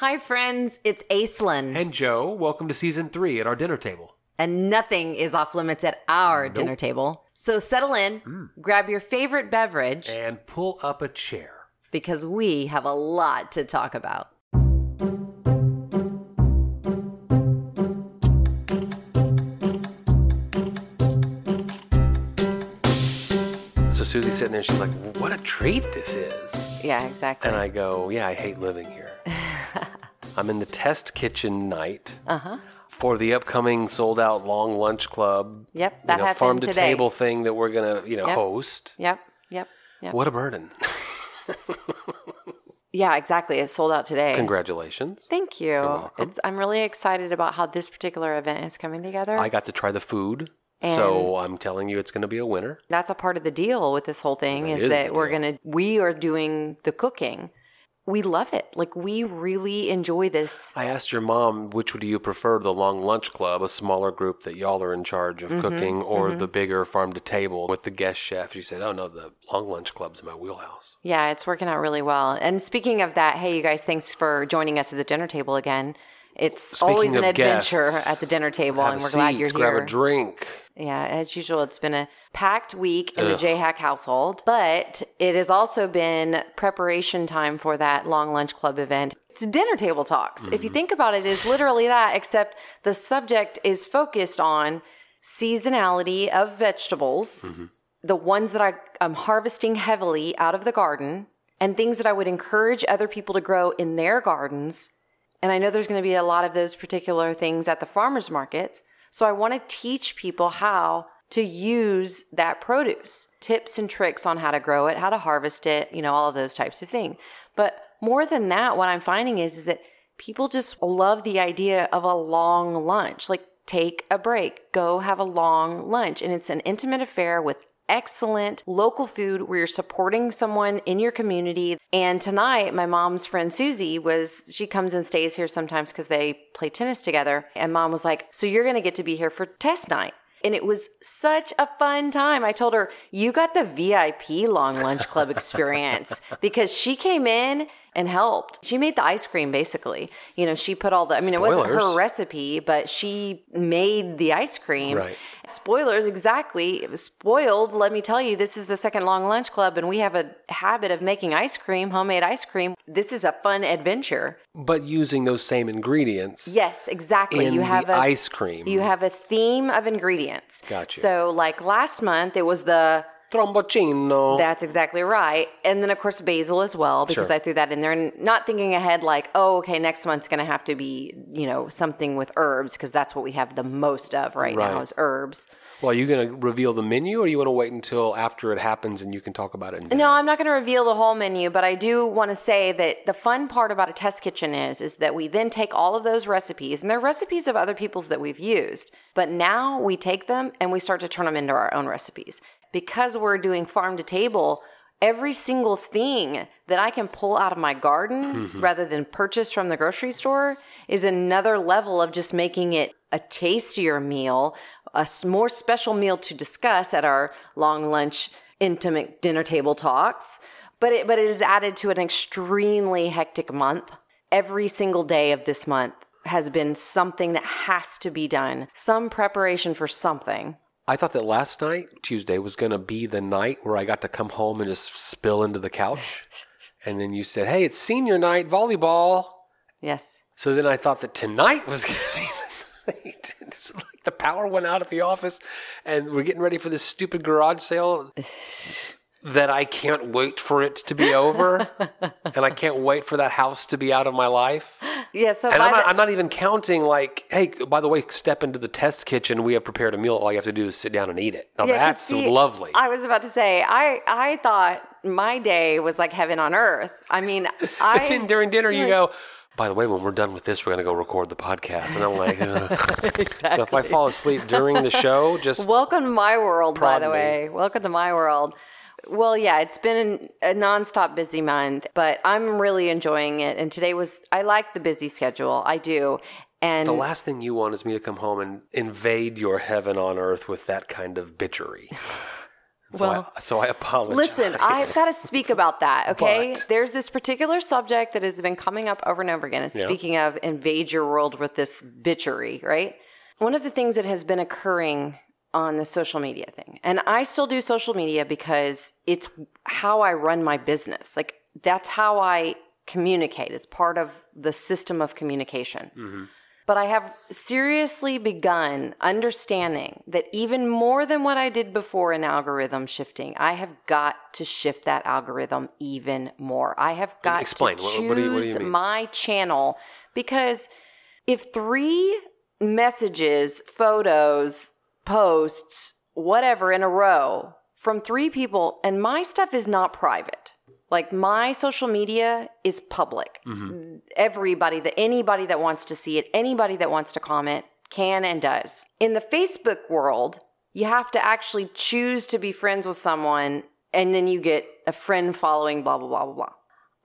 Hi, friends. It's Aislinn. And Joe, welcome to season three at our dinner table. And nothing is off limits at our Nope. dinner table. So settle in, mm. grab your favorite beverage, And pull up a chair. because we have a lot to talk about. So Susie's sitting there, she's like, What a treat this is. Yeah, exactly. And I go, Yeah, I hate living here. I'm in the test kitchen night Uh huh. for the upcoming sold out long lunch club. Yep, you that know, happened farm to today. table thing that we're gonna, you know, Yep. host. Yep. Yep. Yep. What a burden. Yeah, exactly. It sold out today. Congratulations. Thank you. I'm really excited about how this particular event is coming together. I got to try the food. And- so I'm telling you it's gonna be a winner. That's a part of the deal with this whole thing is is that we're gonna we are doing the cooking. We love it. Like we really enjoy this. I asked your mom which do you prefer, the long lunch club, a smaller group that y'all are in charge Mm-hmm, of cooking, or the bigger farm to table with the guest chef. She said, "Oh no, the long lunch club's my wheelhouse." Yeah, it's working out really well. And speaking of that, hey you guys, thanks for joining us at the dinner table again. It's Speaking always an adventure guests, at the dinner table, and we're glad you're grab here. Grab a drink. Yeah, as usual, it's been a packed week in the Ugh. JHack household, but it has also been preparation time for that long lunch club event. It's dinner table talks. If Mm-hmm. you think about it, it's literally that, except the subject is focused on seasonality of vegetables, Mm-hmm. the ones that I, I'm harvesting heavily out of the garden, and things that I would encourage other people to grow in their gardens. And I know there's going to be a lot of those particular things at the farmers markets. So I want to teach people how to use that produce, tips and tricks on how to grow it, how to harvest it, you know, all of those types of things. But more than that, what I'm finding is, is that people just love the idea of a long lunch. Like take a break, go have a long lunch. And it's an intimate affair with excellent local food where you're supporting someone in your community. And tonight, my mom's friend Susie was, she comes and stays here sometimes because they play tennis together. And mom was like, So you're going to get to be here for test night. And it was such a fun time. I told her, You got the VIP long lunch club experience because she came in and helped. She made the ice cream basically. You know, she put all the, I mean, it wasn't her recipe, but she made the ice cream. Right. Spoilers, exactly. It was spoiled. Let me tell you, this is the second long lunch club, and we have a habit of making ice cream, homemade ice cream. This is a fun adventure. But using those same ingredients Yes, exactly. you have a ice cream. you have a theme of ingredients. Gotcha. So, like last month, it was the Tromboncino. That's exactly right. And then, of course, basil as well, because Sure. I threw that in there and not thinking ahead like, oh, okay, next month's going to have to be, you know, something with herbs, because that's what we have the most of right, now is herbs. well, are you going to reveal the menu, or you want to wait until after it happens and you can talk about it? No? I'm not going to reveal the whole menu, but I do want to say that the fun part about a test kitchen is is that we then take all of those recipes and they're recipes of other people's that we've used, but now we take them and we start to turn them into our own recipes. Because we're doing farm to table, every single thing that I can pull out of my garden mm-hmm. rather than purchase from the grocery store is another level of just making it a tastier meal, a more special meal to discuss at our long lunch intimate dinner table talks. But it, but it is added to an extremely hectic month. Every single day of this month has been something that has to be done, some preparation for something. I thought that last night, Tuesday, was going to be the night where I got to come home and just spill into the couch. and then you said, hey, it's senior night, volleyball. Yes. So then I thought that tonight was going to be the night. It's like the power went out at the office and we're getting ready for this stupid garage sale that I can't wait for it to be over. and I can't wait for that house to be out of my life. Yeah. So And I'm not, the- I'm not even counting like, hey, by the way, step into the test kitchen. We have prepared a meal. All you have to do is sit down and eat it. Now Yeah, that's see, lovely. I was about to say, I I thought my day was like heaven on earth. I mean, I then during dinner, you go, by the way, when we're done with this, we're going to go record the podcast. And I'm like, Ugh. so if I fall asleep during the show, just Welcome to my world, by the me. way. Welcome to my world. Well, yeah, it's been a nonstop busy month, but I'm really enjoying it. And today was, I like the busy schedule. I do. And the last thing you want is me to come home and invade your heaven on earth with that kind of bitchery. So, Well, I, so I apologize. Listen, I've got to speak about that, okay? But- There's this particular subject that has been coming up over and over again. And Yeah. speaking of invade your world with this bitchery, right? One of the things that has been occurring on the social media thing, and I still do social media because it's how I run my business. Like, that's how I communicate. It's part of the system of communication. Mhm. But I have seriously begun understanding that even more than what I did before in algorithm shifting, I have got to shift that algorithm even more. I have got Explain. to What- choose what do you- what do you mean? my channel because if three messages, photos, posts, whatever in a row from three people, and my stuff is not private. Like my social media is public. Mm-hmm. Everybody that anybody that wants to see it, anybody that wants to comment can and does. In the Facebook world, you have to actually choose to be friends with someone and then you get a friend following blah blah blah blah blah.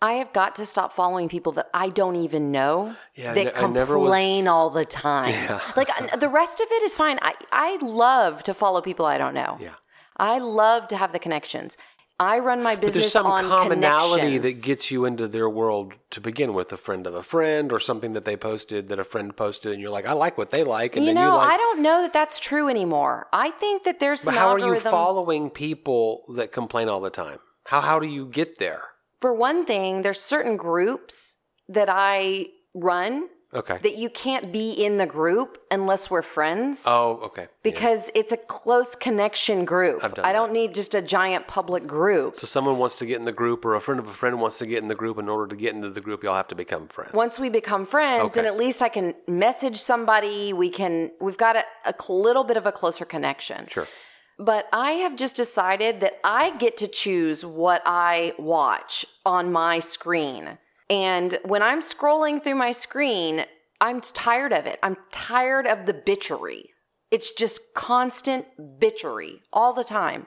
I have got to stop following people that I don't even know Yeah, that never was- complain all the time. Yeah. Like the rest of it is fine. I I love to follow people I don't know. Yeah. I love to have the connections. I run my business. But there's some on commonality that gets you into their world to begin with. A friend of a friend, or something that they posted that a friend posted, and you're like, I like what they like, and you then know, you like. I don't know that that's true anymore. I think that there's but some how are you following people that complain all the time? How how do you get there? For one thing, there's certain groups that I run Okay. that you can't be in the group unless we're friends. oh, okay. Yeah. because it's a close connection group. I've done I don't need just a giant public group. So someone wants to get in the group, or a friend of a friend wants to get in the group. In order to get into the group, you'll have to become friends. Once we become friends, then at least I can message somebody. We can, we've got a, a little bit of a closer connection. Sure. But I have just decided that I get to choose what I watch on my screen. And when I'm scrolling through my screen, I'm tired of it. I'm tired of the bitchery. It's just constant bitchery all the time.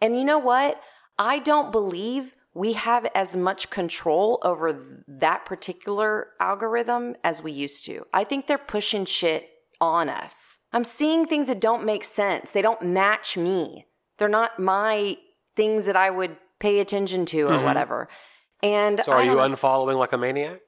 And you know what? I don't believe we have as much control over that particular algorithm as we used to. I think they're pushing shit on us. I'm seeing things that don't make sense. They don't match me. They're not my things that I would pay attention to or whatever. And Mm-hmm. So are you know. unfollowing like a maniac?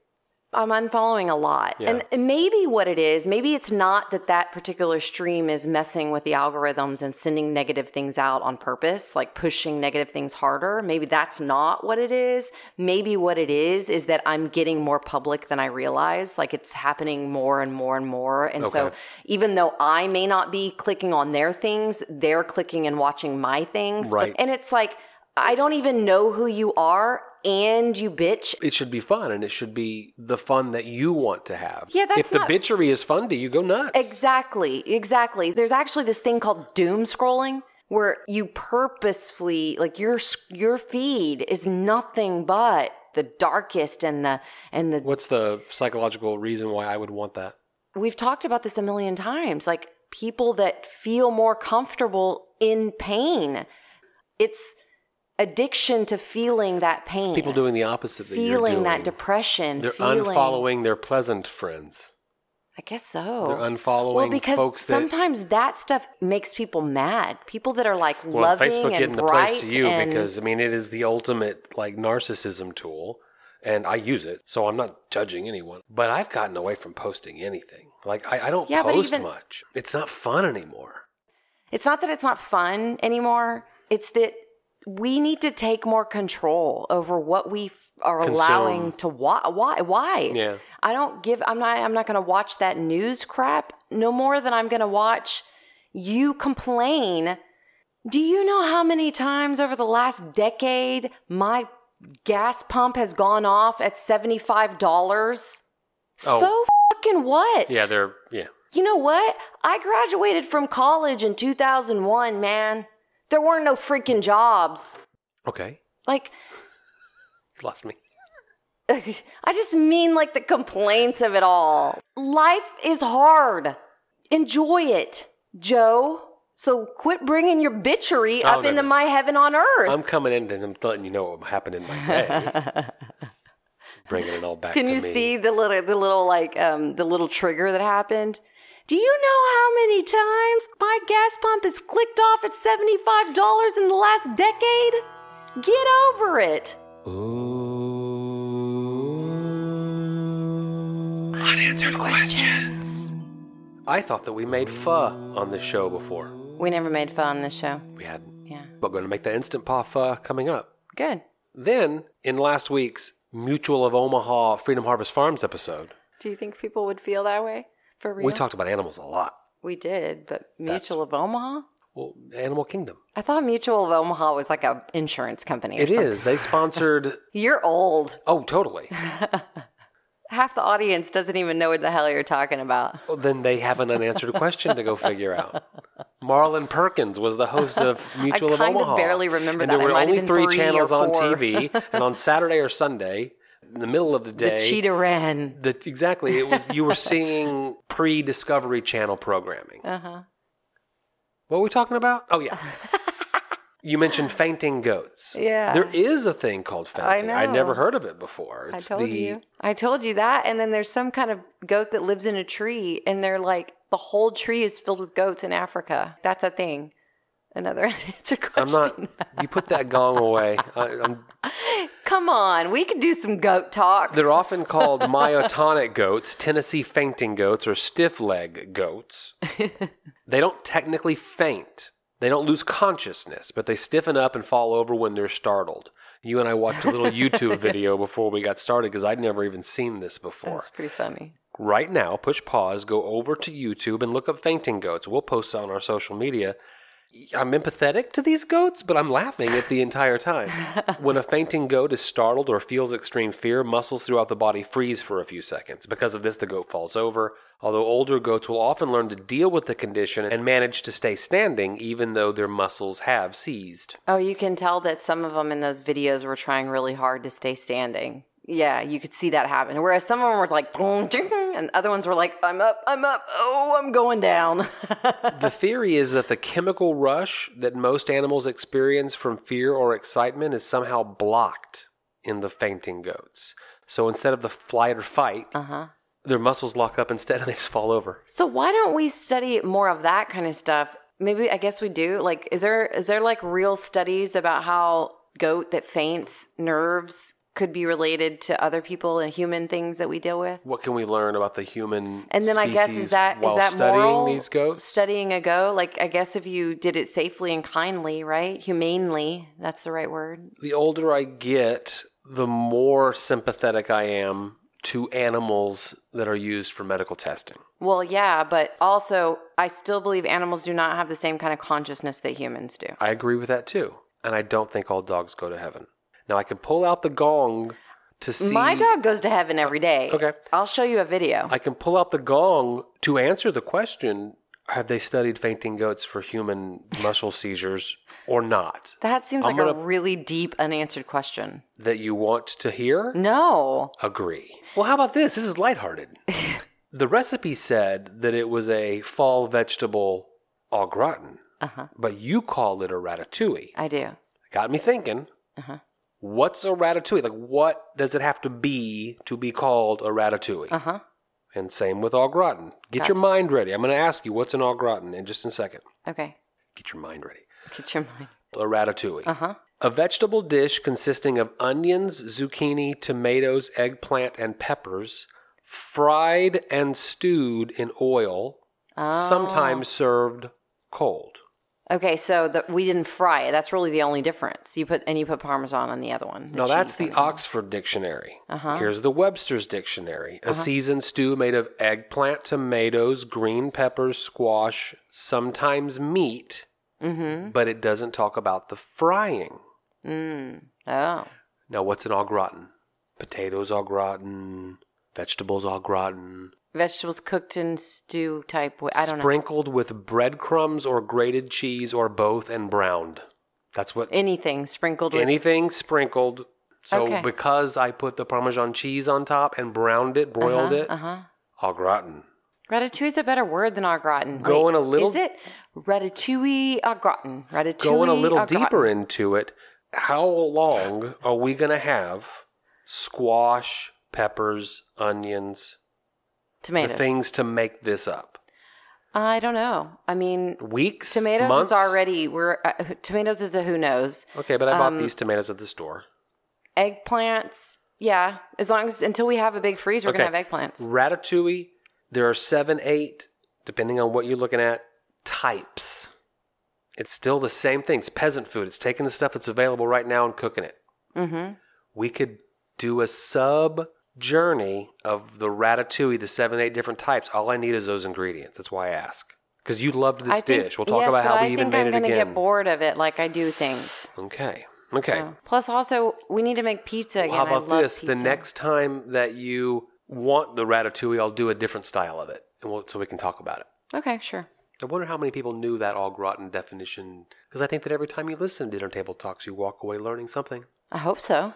I'm unfollowing a lot. Yeah. And maybe what it is, maybe it's not that that particular stream is messing with the algorithms and sending negative things out on purpose, like pushing negative things harder. Maybe that's not what it is. Maybe what it is is that I'm getting more public than I realize. Like it's happening more and more and more. And so even though I may not be clicking on their things, they're clicking and watching my things. But- Right. and it's like, I don't even know who you are and you bitch It should be fun, and it should be the fun that you want to have. Yeah, that's if the not- bitchery is fun to you, go nuts. Exactly, exactly. There's actually this thing called doom scrolling where you purposefully like your your feed is nothing but the darkest and the and the What's the psychological reason why I would want that? we've talked about this a million times like people that feel more comfortable in pain. It's addiction to feeling that pain. People doing the opposite that you're feeling that depression, They're feeling unfollowing their pleasant friends. I guess so. They're unfollowing well, because folks that sometimes that stuff makes people mad. People that are like well, loving Facebook and getting the bright place to you and because I mean it is the ultimate like narcissism tool, and I use it, so I'm not judging anyone. But I've gotten away from posting anything. Like I, I don't Yeah, post even- much. It's not fun anymore. it's not that it's not fun anymore. It's that we need to take more control over what we f- are Consume. allowing to watch. Why? Why? Yeah. I don't give. I'm not. I'm not going to watch that news crap no more than I'm going to watch you complain. Do you know how many times over the last decade my gas pump has gone off at seventy five dollars? Oh. So fucking what? Yeah, they're yeah. You know what? I graduated from college in 2001, man. There weren't no freaking jobs. Okay, Like, lost me. I just mean like the complaints of it all. Life is hard. Enjoy it, Joe. So quit bringing your bitchery Oh, up no, into no. my heaven on earth. I'm coming in and I'm letting you know what happened in my day. Bringing it all back Can to you me. see the little, the little like, um, the little trigger that happened? Do you know how many times my gas pump has clicked off at $75 in the last decade? Get over it. Unanswered questions. I thought that we made pho on this show before. We never made fun on this show. We hadn't. Yeah. but we're going to make the instant pot pho coming up. Good. Then, in last week's Mutual of Omaha Freedom Harvest Farms episode, Do you think people would feel that way? For real? we talked about animals a lot. We did, but Mutual of Omaha? Well, Animal Kingdom. I thought Mutual of Omaha was like a insurance company. Or It something. is. They sponsored. You're old. Oh, totally. Half the audience doesn't even know what the hell you're talking about. Well, then they have an unanswered question to go figure out. Marlin Perkins was the host of Mutual of kind of Omaha. barely remember and that. There were only three three channels on. TV, and on Saturday or Sunday, in the middle of the day. The cheetah ran. the- exactly, it was you were seeing pre-Discovery Channel programming. Uh huh. What were we talking about? Oh yeah. You mentioned fainting goats. Yeah. There is a thing called fainting. I would never heard of it before. I It's told the, you. I told you that. And then there's some kind of goat that lives in a tree, and they're like, the whole tree is filled with goats in Africa. That's a thing. Another unanswered question. I'm not. You put that gong away. I, I'm, Come on, we could do some goat talk. they're often called myotonic goats, Tennessee fainting goats, or stiff leg goats. they don't technically faint. They don't lose consciousness, but they stiffen up and fall over when they're startled. You and I watched a little YouTube video before we got started because I'd never even seen this before. That's pretty funny. right now, push pause, go over to YouTube and look up fainting goats. We'll post on our social media. I'm empathetic to these goats, but I'm laughing at the entire time. when a fainting goat is startled or feels extreme fear, muscles throughout the body freeze for a few seconds. Because of this, the goat falls over. Although older goats will often learn to deal with the condition and manage to stay standing, even though their muscles have seized. Oh, you can tell that some of them in those videos were trying really hard to stay standing. Yeah, you could see that happen. Whereas some of them were like, and other ones were like, I'm up, I'm up, oh, I'm going down. The theory is that the chemical rush that most animals experience from fear or excitement is somehow blocked in the fainting goats. So instead of the flight or fight, uh huh. their muscles lock up instead and they just fall over. So why don't we study more of that kind of stuff? Maybe I guess we do. Like, is there is there like real studies about how goat that faints nerves could be related to other people and human things that we deal with? What can we learn about the human And then I guess is that is that studying moral? these goats? Studying a goat, like I guess if you did it safely and kindly, right? Humanely, that's the right word. The older I get, the more sympathetic I am to animals that are used for medical testing. Well, yeah, but also I still believe animals do not have the same kind of consciousness that humans do. I agree with that too. And I don't think all dogs go to heaven. Now I can pull out the gong to see My dog goes to heaven every day. Okay. I'll show you a video. I can pull out the gong to answer the question have they studied fainting goats for human muscle seizures or not? that seems I'm like a really deep unanswered question. That you want to hear? No. Agree. Well, how about this? This is lighthearted. the recipe said that it was a fall vegetable au gratin, Uh-huh. but you call it a ratatouille. I do. Got me thinking. Uh-huh. What's a ratatouille? Like, what does it have to be to be called a ratatouille? Uh-huh. And same with au gratin. Get your mind ready. I'm going to ask you what's an au gratin in just a second. Okay. Get your mind ready. Get your mind. A ratatouille. Uh-huh. A vegetable dish consisting of onions, zucchini, tomatoes, eggplant, and peppers, fried and stewed in oil, Oh. sometimes served cold. Okay, so the, we didn't fry it. That's really the only difference. You put and you put parmesan on the other one. Now that's the Oxford Dictionary. Uh-huh. Here's the Webster's Dictionary. A seasoned stew made of eggplant, tomatoes, green peppers, squash, sometimes meat. Mm-hmm. but it doesn't talk about the frying. Mm. Oh. Now, what's an au gratin? Potatoes au gratin, vegetables au gratin, Vegetables cooked in stew type way. I don't know. sprinkled with breadcrumbs or grated cheese or both and browned. That's what Anything sprinkled with anything sprinkled. So Okay. because I put the Parmesan cheese on top and browned it, broiled it, Uh-huh. au gratin. Ratatouille is a better word than au gratin. Going a little- Is it ratatouille au gratin? Ratatouille. Going a little deeper into it, how long are we going to have squash, peppers, onions, Tomatoes. the things to make this up? I don't know. I mean, Weeks? tomatoes months? is already we're uh, tomatoes is a who knows. Okay, but I bought um, these tomatoes at the store. Eggplants, yeah. As long as until we have a big freeze, we're Okay. gonna have eggplants. Ratatouille, there are seven, eight, depending on what you're looking at, types. It's still the same thing. It's peasant food. It's taking the stuff that's available right now and cooking it. Mm-hmm. We could do a sub journey of the ratatouille, the seven, eight different types. All I need is those ingredients. That's why I ask. Because you loved this I think, dish. We'll talk yes, about how I we even think I'm made it gonna again. get bored of it, like I do things. Okay. Okay. So- Plus, also, we need to make pizza again. Well, how I about this? The next time that you want the ratatouille, I'll do a different style of it, and we'll, so we can talk about it. Okay, sure. I wonder how many people knew that all gratin definition, because I think that every time you listen to Dinner Table Talks, you walk away learning something. I hope so.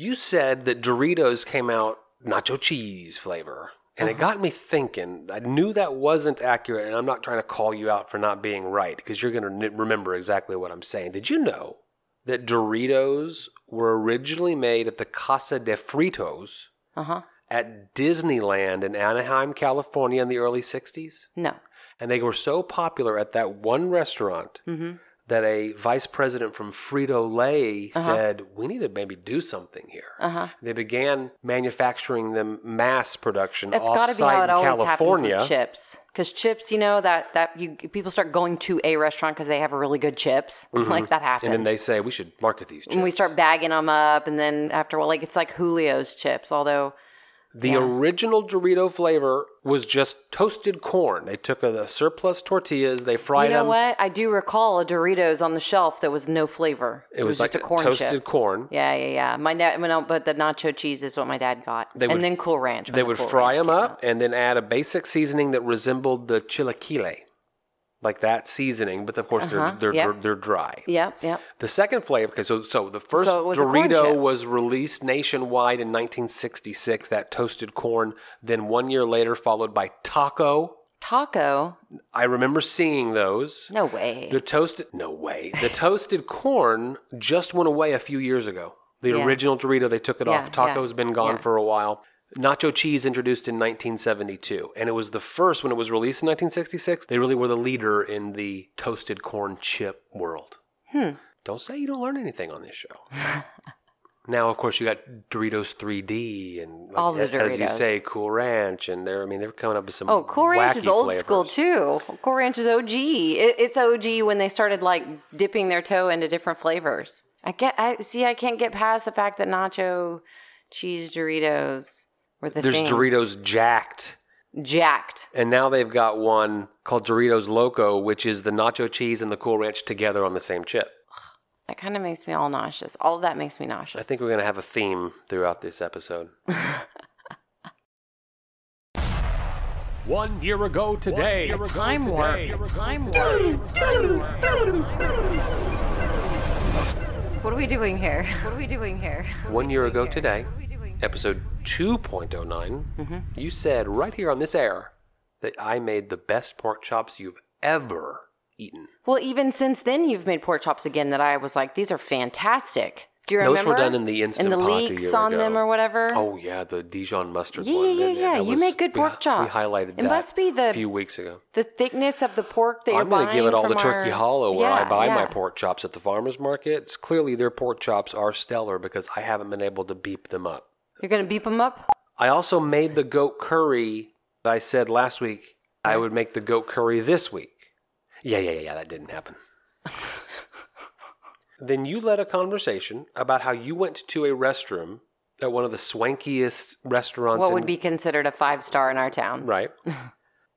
You said that Doritos came out nacho cheese flavor, and it got me thinking. I knew that wasn't accurate, and I'm not trying to call you out for not being right, because you're going to n- remember exactly what I'm saying. Did you know that Doritos were originally made at the Casa de Fritos Uh huh. at Disneyland in Anaheim, California in the early 60s? No. And they were so popular at that one restaurant Mm-hmm. That a vice president from Frito Lay Uh-huh. said, We need to maybe do something here. Uh huh. They began manufacturing them mass production That's got to be how it always California. happens with chips. Because chips, you know that that you people start going to a restaurant because they have really good chips. Like that happens. Mm-hmm. and then they say, We should market these chips. and we start bagging them up, and then after a while, like it's like Julio's chips. Although, the yeah. original Dorito flavor was just toasted corn. They took a, the surplus tortillas, they fried them. you know them. what? I do recall a Doritos on the shelf that was no flavor. It was, like just a corn toasted chip. corn. Yeah, yeah, yeah. My dad, no, but the nacho cheese is what my dad got, They and would- then Cool Ranch. They the would Cool fry them up out. and then add a basic seasoning that resembled the chilaquile, like that seasoning. But of course, Uh-huh, they're they're, yep. they're they're dry. Yep, yep. The second flavor, okay, so so the first So was Dorito was released nationwide in 1966. That toasted corn. Then one year later, followed by Taco. Taco? I remember seeing those. No way. The toasted, no way. The toasted corn just went away a few years ago. The Yeah. original Dorito, they took it Yeah, off. Taco's yeah, been gone for a while. Nacho cheese introduced in 1972, and it was the first when it was released in 1966. They really were the leader in the toasted corn chip world. Hmm. Don't say you don't learn anything on this show. now, of course, you got Doritos 3D and like, All the as you say, Cool Ranch, and they're I mean they're coming up with some. Oh, Cool Ranch is old flavors. school too. Cool Ranch is OG. It, it's OG when they started like dipping their toe into different flavors. I get. I see. I can't get past the fact that nacho cheese Doritos were the There's thing. Doritos Jacked. Jacked. And now they've got one called Doritos Loco, which is the nacho cheese and the Cool Ranch together on the same chip. That kind of makes me all nauseous. All of that makes me nauseous. I think we're going to have a theme throughout this episode. One year ago today. a time warp. Time warp. What are we doing here? What are we doing here? One year ago today, episode 2.09, mm-hmm. you said right here on this air that I made the best pork chops you've ever eaten. Well, even since then, you've made pork chops again that I was like, these are fantastic. Do you remember Those remember? were done in the Instant and the Pot year on ago. them or whatever. Oh, yeah, the Dijon mustard Yeah, one. yeah, That- yeah, you was- make good we- pork chops. We highlighted It that must be the- a few weeks ago. the thickness of the pork that I'm going to give it all to Turkey Hollow where I Yeah, buy my pork chops at the farmer's market. It's clearly their pork chops are stellar because I haven't been able to beep them up. You're gonna beep them up. I also made the goat curry that I said last week I would make the goat curry this week. Yeah, yeah, yeah, yeah, that didn't happen. then you led a conversation about how you went to a restroom at one of the swankiest restaurants What in, would be considered a five star in our town? right.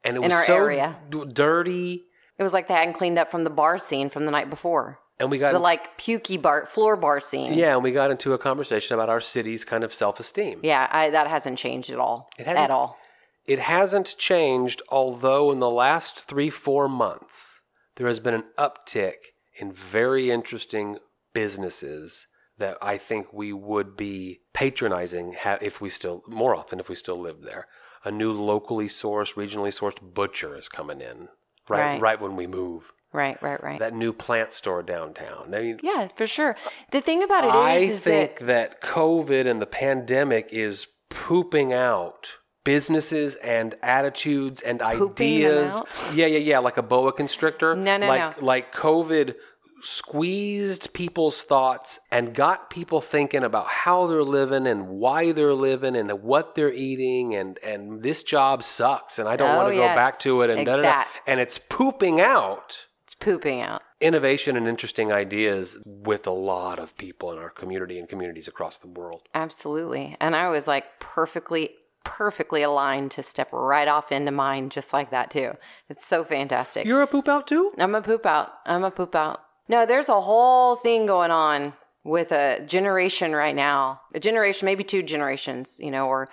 And it In was our so area. d- dirty It was like they hadn't cleaned up from the bar scene from the night before. And we got The into- like pukey bar floor bar scene. Yeah, and we got into a conversation about our city's kind of self-esteem. Yeah, I, that hasn't changed at all. It hasn't? at all. It hasn't changed, although in the last three, four months, there has been an uptick in very interesting businesses that I think we would be patronizing if we still, more often if we still lived there. A new locally sourced, regionally sourced butcher is coming in right, Right. right when we move. Right, right, right. That new plant store downtown. I mean, yeah, for sure. The thing about it is, I is think that that COVID and the pandemic is pooping out businesses and attitudes and Pooping them ideas. out? Yeah, yeah, yeah, like a boa constrictor. No, no, like, no. Like COVID squeezed people's thoughts and got people thinking about how they're living and why they're living and what they're eating and and this job sucks and I don't Oh, want to go yes. back to it and Like da, da, da. that. and it's pooping out It's pooping out. innovation and interesting ideas with a lot of people in our community and communities across the world. Absolutely. And I was like perfectly, perfectly aligned to step right off into mine just like that too. It's so fantastic. You're a poop out too? I'm a poop out. I'm a poop out. No, there's a whole thing going on with a generation right now. A generation, maybe two generations, you know, or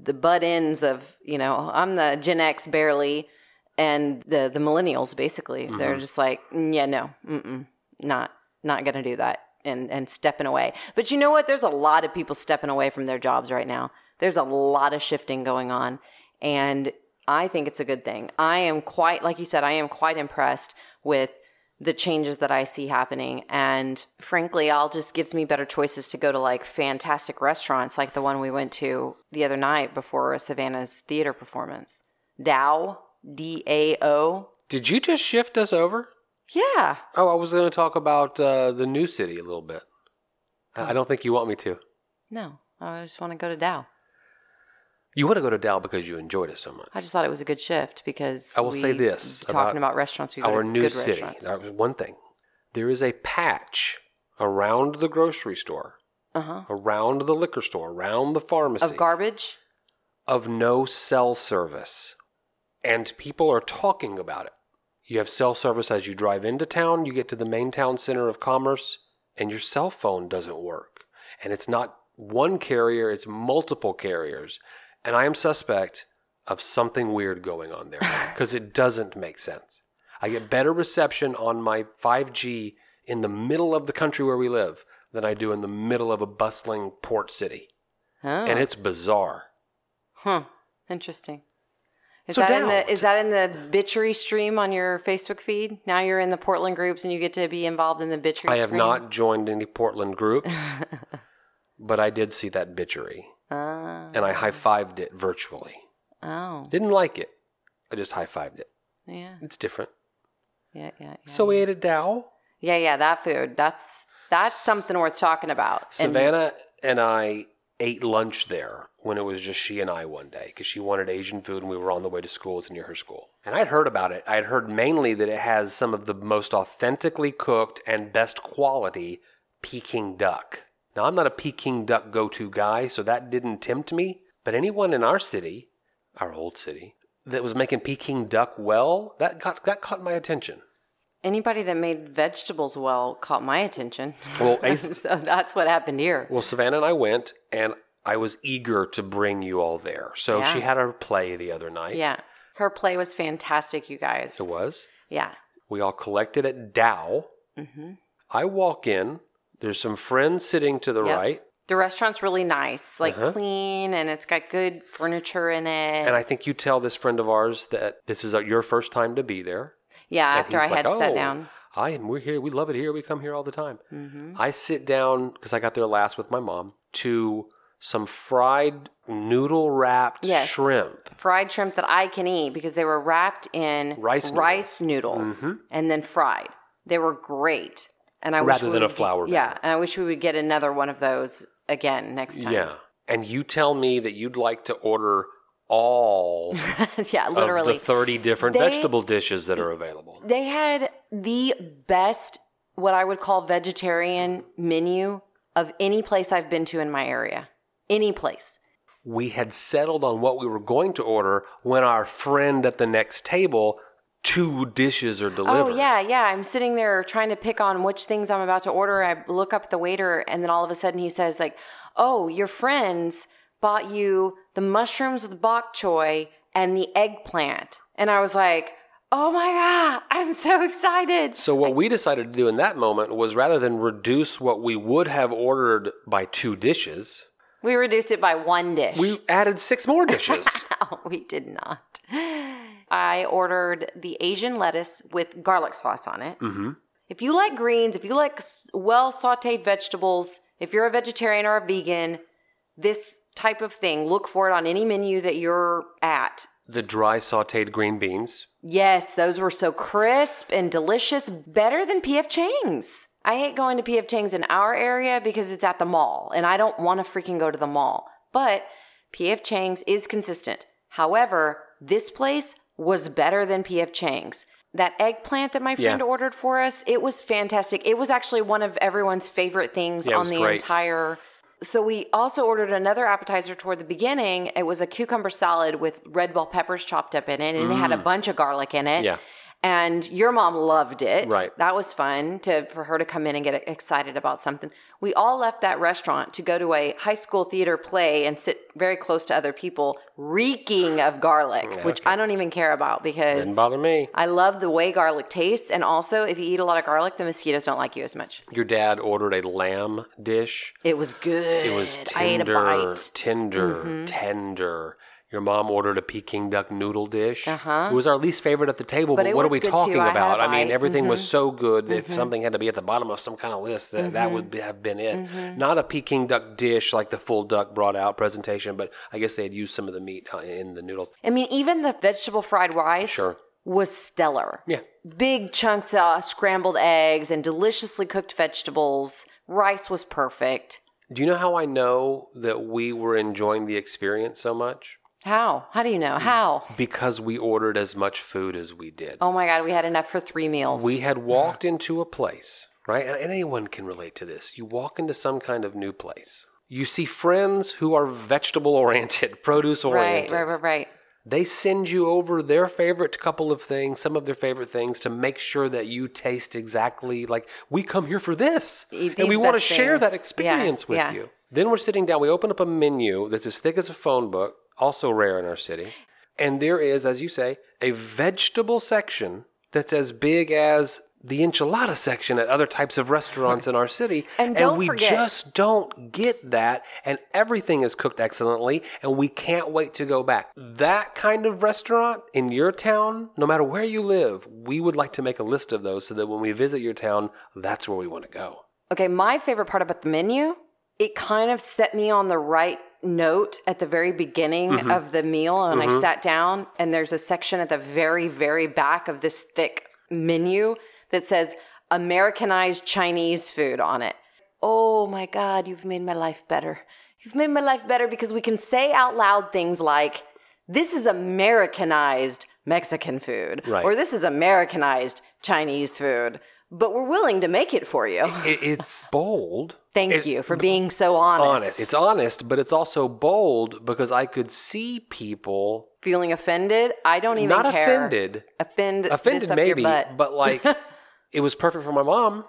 the butt ends of, you know, I'm the Gen X barely and the the millennials basically. They're just like, "Mm, yeah, no. Not not to do that and and stepping away. But you know what? There's a lot of people stepping away from their jobs right now. There's a lot of shifting going on and I think it's a good thing. I am quite like you said, I am quite impressed with the changes that I see happening. And frankly, all just gives me better choices to go to like fantastic restaurants like the one we went to the other night before Savannah's theater performance. Dao, D A O. Did you just shift us over? Yeah. Oh, I was going to talk about uh, the new city a little bit. I I don't think you want me to. No, I just want to go to Dao. You want to go to Dao because you enjoyed it so much. I just thought it was a good shift because I will say this talking about about, restaurants. We Our new good city. restaurants. That was one thing. There is a patch around the grocery store, Uh huh. around the liquor store, around the pharmacy Of garbage. of no cell service. And people are talking about it. You have cell service as you drive into town, you get to the main town center of commerce, and your cell phone doesn't work. And it's not one carrier, it's multiple carriers. And I am suspect of something weird going on there because it doesn't make sense. I get better reception on my 5G in the middle of the country where we live than I do in the middle of a bustling port city. Oh. And it's bizarre. Huh. Interesting. Is So that in the is that in the bitchery stream on your Facebook feed? Now you're in the Portland groups and you get to be involved in the bitchery I have stream? not joined any Portland groups, but I did see that bitchery Ah. and I high fived it virtually. oh. Didn't like it. I just high fived it. Yeah. It's different. Yeah, yeah, yeah. So we ate at Dao. yeah, yeah, that food. That's that's something worth talking about. And- Savannah and I ate lunch there when it was just she and I one day because she wanted Asian food and we were on the way to school. It's near her school. And I'd heard about it. I'd heard mainly that it has some of the most authentically cooked and best quality Peking duck. Now, I'm not a Peking duck go to guy, so that didn't tempt me. But anyone in our city, our old city, that was making Peking duck well, that got that caught my attention. Anybody that made vegetables well caught my attention. Well, Ace- so that's what happened here. Well, Savannah and I went, and I was eager to bring you all there. So Yeah. she had her play the other night. Yeah. Her play was fantastic, you guys. It was. Yeah. We all collected at Dao. hmm I walk in. There's some friends sitting to the Yep. right, The restaurant's really nice, like Uh-huh. clean, and it's got good furniture in it. and I think you tell this friend of ours that this is uh, your first time to be there. Yeah, And after I he's had like, sat "Oh, down. I and we're here. We love it here. We come here all the time. hmm I sit down because I got there last with my mom to some fried noodle wrapped Yes. shrimp. Fried shrimp that I can eat because they were wrapped in Rice rice noodles Mhm. and then fried. They were great. And I Rather than a would get- flour Yeah, and I wish we would get another one of those again next time. Yeah. And you tell me that you'd like to order all yeah, literally. the 30 different They- vegetable dishes that are available. They had the best, what I would call vegetarian menu of any place I've been to in my area. Any place. We had settled on what we were going to order when our friend at the next table, two dishes are oh, delivered. Oh, yeah, yeah. I'm sitting there trying to pick on which things I'm about to order. I look up the waiter, and then all of a sudden he says, like, oh, your friends bought you the mushrooms with bok choy and the eggplant. And I was like, oh my God, I'm so excited. So what we decided to do in that moment was rather than reduce what we would have ordered by two dishes, We reduced it by one dish. we added six more dishes. No, we did not. I ordered the Asian lettuce with garlic sauce on it. hmm If you like greens, if you like well sauteed vegetables, if you're a vegetarian or a vegan, this type of thing. Look for it on any menu that you're at. The dry sauteed green beans. Yes, those were so crisp and delicious, better than PF Chang's. I hate going to PF Chang's in our area because it's at the mall and I don't want to freaking go to the mall. But PF Chang's is consistent. However, this place was better than PF Chang's. That eggplant that my friend Yeah. ordered for us, it was fantastic. It was actually one of everyone's favorite things Yeah, on the great. entire. So we also ordered another appetizer toward the beginning. It was a cucumber salad with red bell peppers chopped up in it, and it had a bunch of garlic in it. Mm. Yeah. And your mom loved it. Right. That was fun to for her to come in and get excited about something. We all left that restaurant to go to a high school theater play and sit very close to other people, reeking of garlic, which I don't even care about because Didn't bother me. I love the way garlic tastes. And also, if you eat a lot of garlic, the mosquitoes don't like you as much. Your dad ordered a lamb dish. It was good. It was I ate a tender. Mm-hmm. tender, tender. Your mom ordered a Peking duck noodle dish. Uh-huh. It was our least favorite at the table, But but, what are we talking too. About? I mean, bite. Mm-hmm. everything was so good that if something had to be at the bottom of some kind of list, that, that would be, have been it. Mm-hmm. Not a Peking duck dish like the full duck brought out presentation, but I guess they had used some of the meat uh, in the noodles. I mean, even the vegetable fried rice Sure. was stellar. Yeah. Big chunks of scrambled eggs and deliciously cooked vegetables. Rice was perfect. Do you know how I know that we were enjoying the experience so much? How? How do you Mm. know? How? Because we ordered as much food as we did. Oh my God, we had enough for three meals. We had walked into a place, right? And anyone can relate to this. You walk into some kind of new place. You see friends who are vegetable oriented, produce oriented. right, right, right. Right. They send you over their favorite couple of things, some of their favorite things, to make sure that you taste exactly like we come here for this. Eat and we want to share that experience Yeah, with yeah. you. Then we're sitting down, we open up a menu that's as thick as a phone book, also rare in our city. And there is, as you say, a vegetable section that's as big as the enchilada section at other types of restaurants in our city. And don't we forget- just don't get that. And everything is cooked excellently. And we can't wait to go back. That kind of restaurant in your town, no matter where you live, we would like to make a list of those so that when we visit your town, that's where we want to go. Okay, my favorite part about the menu, it kind of set me on the right note at the very beginning Mm-hmm. of the meal. And I sat down, and there's a section at the very, very back of this thick menu that says Americanized Chinese food on it. Oh my God, you've made my life better. You've made my life better because we can say out loud things like, this is Americanized Mexican food, Right. or this is Americanized Chinese food, but we're willing to make it for you. It, it's bold. Thank It's you for being so honest. honest. It's honest, but it's also bold because I could see people feeling offended. I don't even not care. offended, Offend offended maybe, but like it was perfect for my mom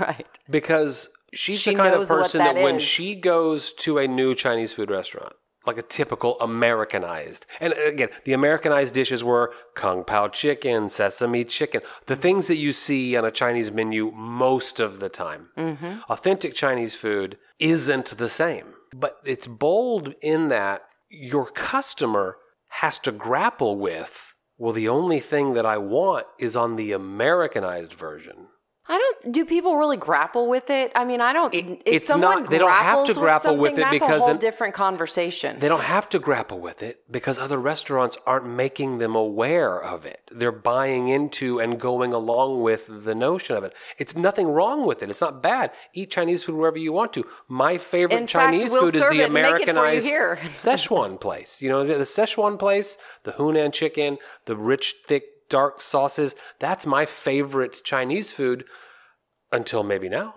right. because she's She the kind of person that that, when she goes to a new Chinese food restaurant, like a typical Americanized, and again, the Americanized dishes were kung pao chicken, sesame chicken, the things that you see on a Chinese menu most of the time. Mm-hmm. Authentic Chinese food isn't the same, but it's bold in that your customer has to grapple with. Well, the only thing that I want is on the Americanized version. I don't. Do people really grapple with it? I mean, I don't. It- it's someone not- they don't have to grapple with something, it that's because a whole an- different conversation. They don't have to grapple with it because other restaurants aren't making them aware of it. They're buying into and going along with the notion of it. It's nothing wrong with it. It's not bad. Eat Chinese food wherever you want to. My favorite In fact, Chinese we'll food is the it and make it for you Americanized here. Szechuan place. You know, the Szechuan place, the Hunan chicken, the rich, thick, dark sauces. That's my favorite Chinese food until maybe now.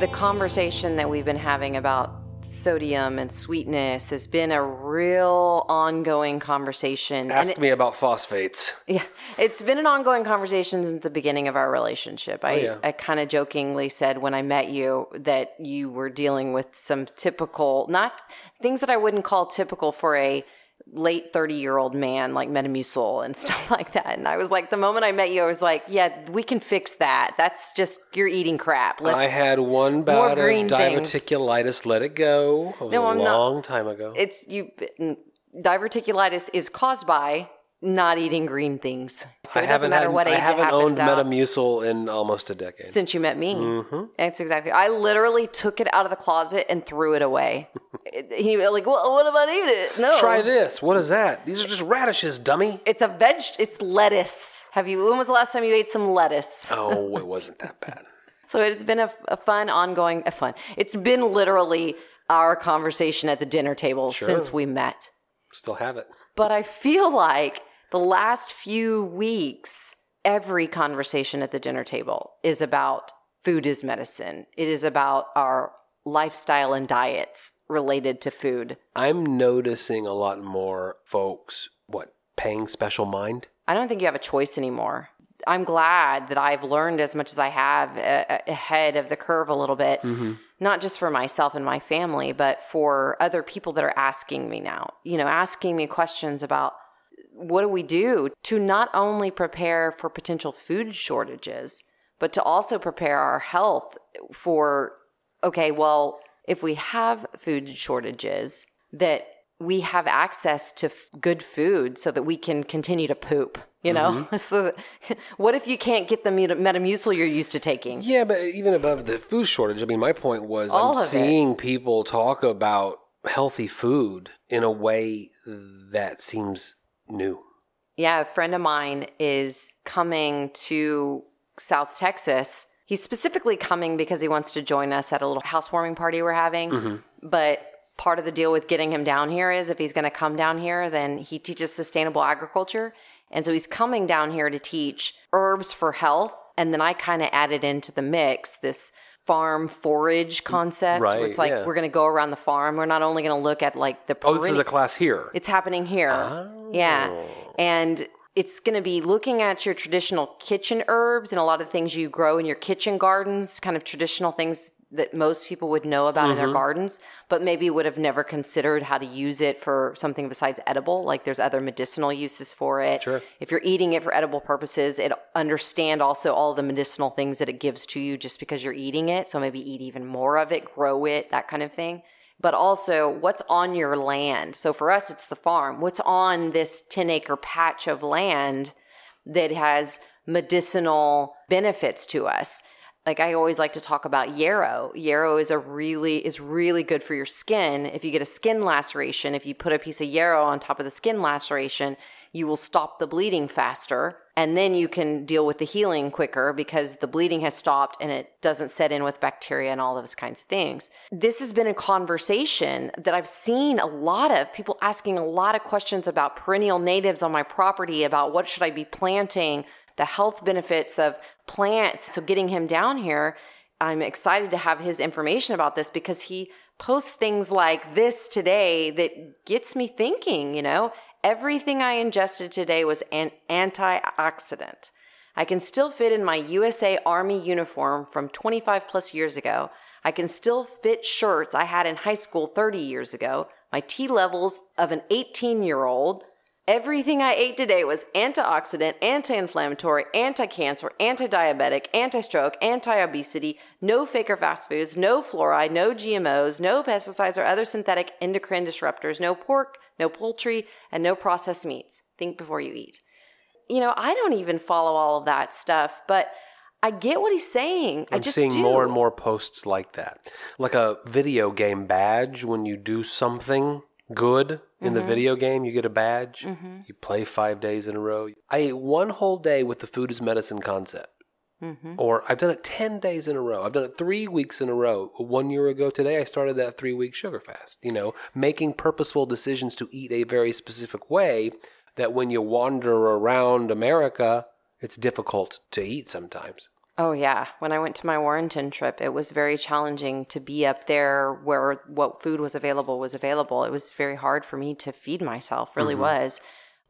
the conversation that we've been having about sodium and sweetness has been a real ongoing conversation. Ask it- me about phosphates. Yeah, it's been an ongoing conversation since the beginning of our relationship. Oh, I, yeah. I kind of jokingly said when I met you that you were dealing with some typical, not things that I wouldn't call typical for a late 30 year old man like Metamucil and stuff like that. And I was like, the moment I met you, I was like, yeah, we can fix that. That's just, you're eating crap. Let's, I had one bout of green things. diverticulitis. Let it go. No, a I'm not- A long time ago. it's you, mm, diverticulitis is caused by not eating green things. So I it doesn't haven't matter had, what age I haven't it owned out. Metamucil in almost a decade. since you met me. Mm-hmm. That's exactly. I literally took it out of the closet and threw it away. It- he was like, well, what if I eat it? No. Try this. What is that? These are just radishes, dummy. It's a veg. It's lettuce. Have you? When was the last time you ate some lettuce? Oh, it wasn't that bad. So it's been a, a fun, ongoing, a fun. It's been literally our conversation at the dinner table since we met. Still have it. But I feel like the last few weeks, every conversation at the dinner table is about food is medicine. It is about our lifestyle and diets related to food. I'm noticing a lot more folks, what, paying special mind? I don't think you have a choice anymore. I'm glad that I've learned as much as I have uh, ahead of the curve a little bit, not just for myself and my family, but for other people that are asking me now, you know, asking me questions about what do we do to not only prepare for potential food shortages, but to also prepare our health for, okay, well, if we have food shortages, that we have access to f- good food so that we can continue to poop. You know, mm-hmm. so what if you can't get the Meta- Metamucil you're used to taking? Yeah, but even above the food shortage, I mean, my point was All I'm of it. seeing people talk about healthy food in a way that seems new. Yeah, a friend of mine is coming to South Texas. He's specifically coming because he wants to join us at a little housewarming party we're having. Mm-hmm. But part of the deal with getting him down here is if he's going to come down here, then he teaches sustainable agriculture. And so he's coming down here to teach herbs for health. And then I kind of added into the mix this farm forage mm, concept where Right, it's like yeah. we're going to go around the farm. We're not only going to look at like the Oh, this is a class here. it's happening here. Oh. Yeah. And it's going to be looking at your traditional kitchen herbs and a lot of things you grow in your kitchen gardens, kind of traditional things that most people would know about in Mm-hmm. their gardens, but maybe would have never considered how to use it for something besides edible. Like there's other medicinal uses for it. Sure. If you're eating it for edible purposes, it understand also all the medicinal things that it gives to you just because you're eating it. So maybe eat even more of it, grow it, that kind of thing but also what's on your land. So for us, it's the farm. What's on this 10 acre patch of land that has medicinal benefits to us? Like I always like to talk about yarrow. Yarrow is a really is really good for your skin. If you get a skin laceration, if you put a piece of yarrow on top of the skin laceration, you will stop the bleeding faster and then you can deal with the healing quicker because the bleeding has stopped and it doesn't set in with bacteria and all those kinds of things. This has been a conversation that I've seen a lot of people asking a lot of questions about perennial natives on my property about what should I be planting, the health benefits of plants. So getting him down here, I'm excited to have his information about this because he posts things like this today that gets me thinking, you know, everything I ingested today was an antioxidant. I can still fit in my USA Army uniform from 25 plus years ago. I can still fit shirts I had in high school 30 years ago. My T levels of an 18 year old. Everything I ate today was antioxidant, anti inflammatory, anti cancer, anti diabetic, anti stroke, anti obesity, no fake or fast foods, no fluoride, no GMOs, no pesticides or other synthetic endocrine disruptors, no pork, no poultry, and no processed meats. Think before you eat. You know, I don't even follow all of that stuff, but I get what he's saying. I I'm just seeing do. more and more posts like that. Like a video game badge when you do something good in Mm-hmm. the video game, you get a badge. You play five days in a row. I ate one whole day with the food as medicine concept. Mm-hmm. Or I've done it 10 days in a row. I've done it three weeks in a row. One year ago today, I started that three week sugar fast. You know, making purposeful decisions to eat a very specific way that when you wander around America, it's difficult to eat sometimes. Oh yeah, when I went to my Warrenton trip, it was very challenging to be up there where what food was available was available. It was very hard for me to feed myself, really mm-hmm. was.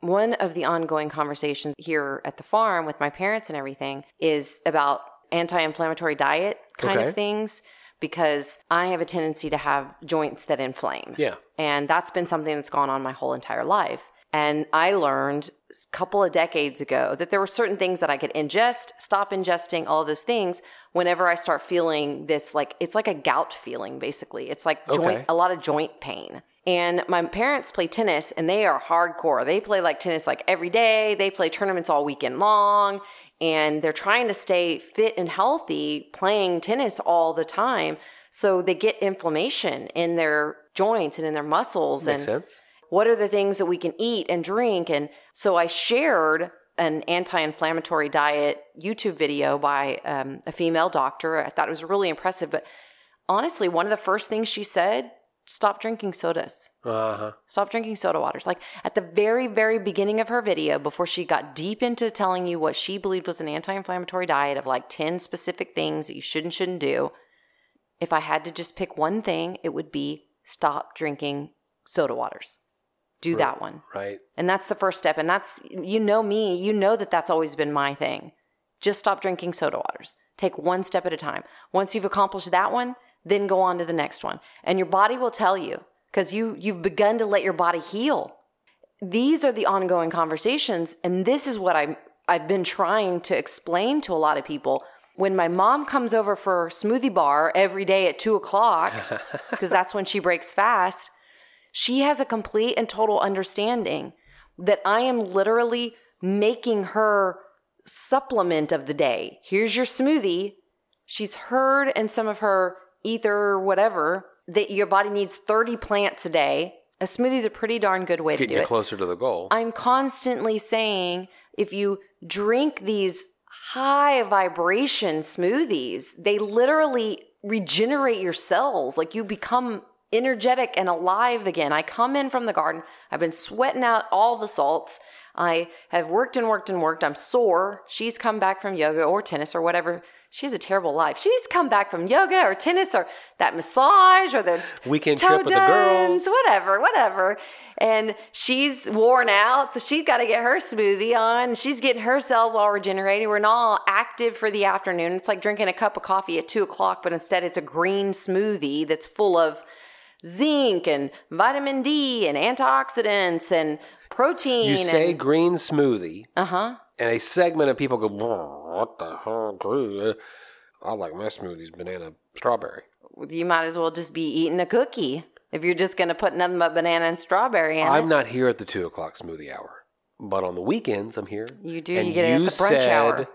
One of the ongoing conversations here at the farm with my parents and everything is about anti-inflammatory diet kind Okay. of things because I have a tendency to have joints that inflame. Yeah. And that's been something that's gone on my whole entire life. And I learned a couple of decades ago that there were certain things that I could ingest, stop ingesting, all those things whenever I start feeling this like it's like a gout feeling basically. It's like joint Okay. a lot of joint pain. And my parents play tennis and they are hardcore. They play like tennis like every day. They play tournaments all weekend long and they're trying to stay fit and healthy playing tennis all the time. So they get inflammation in their joints and in their muscles Makes and sense. What are the things that we can eat and drink? And so i shared an anti-inflammatory diet youtube video by um, a female doctor. I thought it was really impressive but honestly one of the first things she said stop drinking sodas. Uh huh. stop drinking soda waters. Like at the very very beginning of her video before she got deep into telling you what she believed was an anti-inflammatory diet of like 10 specific things that you should and shouldn't do if i had to just pick one thing it would be stop drinking soda waters do that one. Right. and that's the first step. And that's you know me you know that that's always been my thing. Just stop drinking soda waters. Take one step at a time. Once you've accomplished that one then go on to the next one. And your body will tell you because you you've begun to let your body heal. These are the ongoing conversations and this is what i i've been trying to explain to a lot of people. When my mom comes over for smoothie bar every day at two o'clock because that's when she breaks fast she has a complete and total understanding that I am literally making her supplement of the day. Here's your smoothie. She's heard in some of her ether whatever that your body needs 30 plants a day. A smoothie's a pretty darn good way to Getting do you it. closer to the goal. I'm constantly saying if you drink these high vibration smoothies, they literally regenerate your cells. Like you become energetic and alive again. I come in from the garden, I've been sweating out all the salts. I have worked and worked and worked. I'm sore. She's come back from yoga or tennis or whatever. She has a terrible life. She's come back from yoga or tennis or that massage or the Weekend toe trip with the girls. whatever, whatever. And she's worn out, so she's got to get her smoothie on. She's getting her cells all regenerated. We're not all active for the afternoon. It's like drinking a cup of coffee at two o'clock, but instead it's a green smoothie that's full of zinc and vitamin D and antioxidants and protein. You say and, green smoothie, uh huh. and a segment of people go, "What the hell? I like my smoothies banana strawberry." You might as well just be eating a cookie if you're just going to put nothing but banana and strawberry in it. I'm not here at the two o'clock smoothie hour, but on the weekends I'm here. You do. And you get it at the brunch said, hour.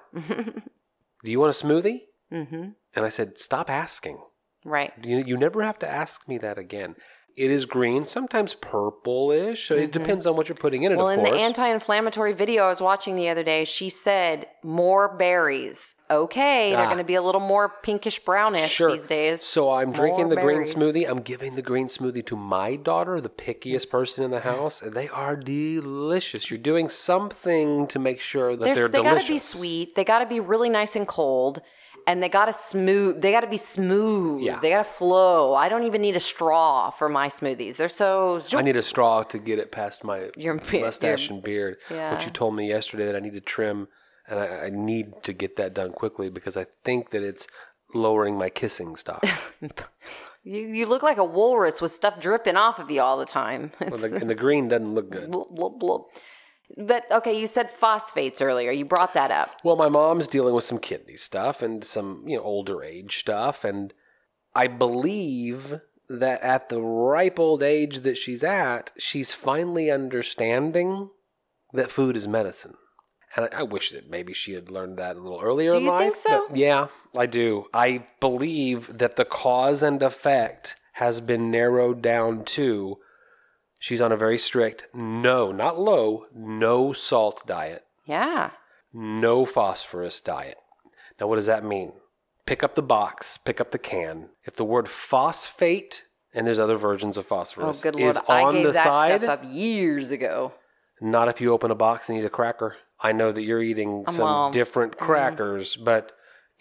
Do you want a smoothie? mm-hmm. And I said, "Stop asking. Right. You, you never have to ask me that again." It is green, sometimes purplish. So it depends on what you're putting in it. Mm-hmm. Well, in course. the anti-inflammatory video I was watching the other day, she said more berries. Okay, they're Ah. going to be a little more pinkish brownish Sure. these days. So I'm drinking More the green smoothie. I'm giving the green smoothie to my daughter, the pickiest person in the house, and they are delicious. You're doing something to make sure that They're, they're, they got to be sweet. They got to be really nice and cold, and they got to smooth. They got to be smooth. Yeah. They got to flow. I don't even need a straw for my smoothies. They're so. I need a straw to get it past my Your mustache your- and beard. Yeah. Which you told me yesterday that I need to trim, and I, I need to get that done quickly because I think that it's lowering my kissing stock. You, you look like a walrus with stuff dripping off of you all the time. well, the, and the green doesn't look good. blub, blub, blub. But okay, you said phosphates earlier. You brought that up. Well, my mom's dealing with some kidney stuff and some, you know, older age stuff. And I believe that at the ripe old age that she's at, she's finally understanding that food is medicine. And I, I wish that maybe she had learned that a little earlier Do in you life. think so? but yeah, I do. I believe that the cause and effect has been narrowed down to she's on a very strict, no, not low, no salt diet Yeah. no phosphorus diet. Now, what does that mean? Pick up the box, pick up the can. If the word phosphate, and there's other versions of phosphorus, Oh, phosphorus, good is lord! I on gave the that side, stuff up years ago. not if you open a box and eat a cracker. I know that you're eating some different crackers, but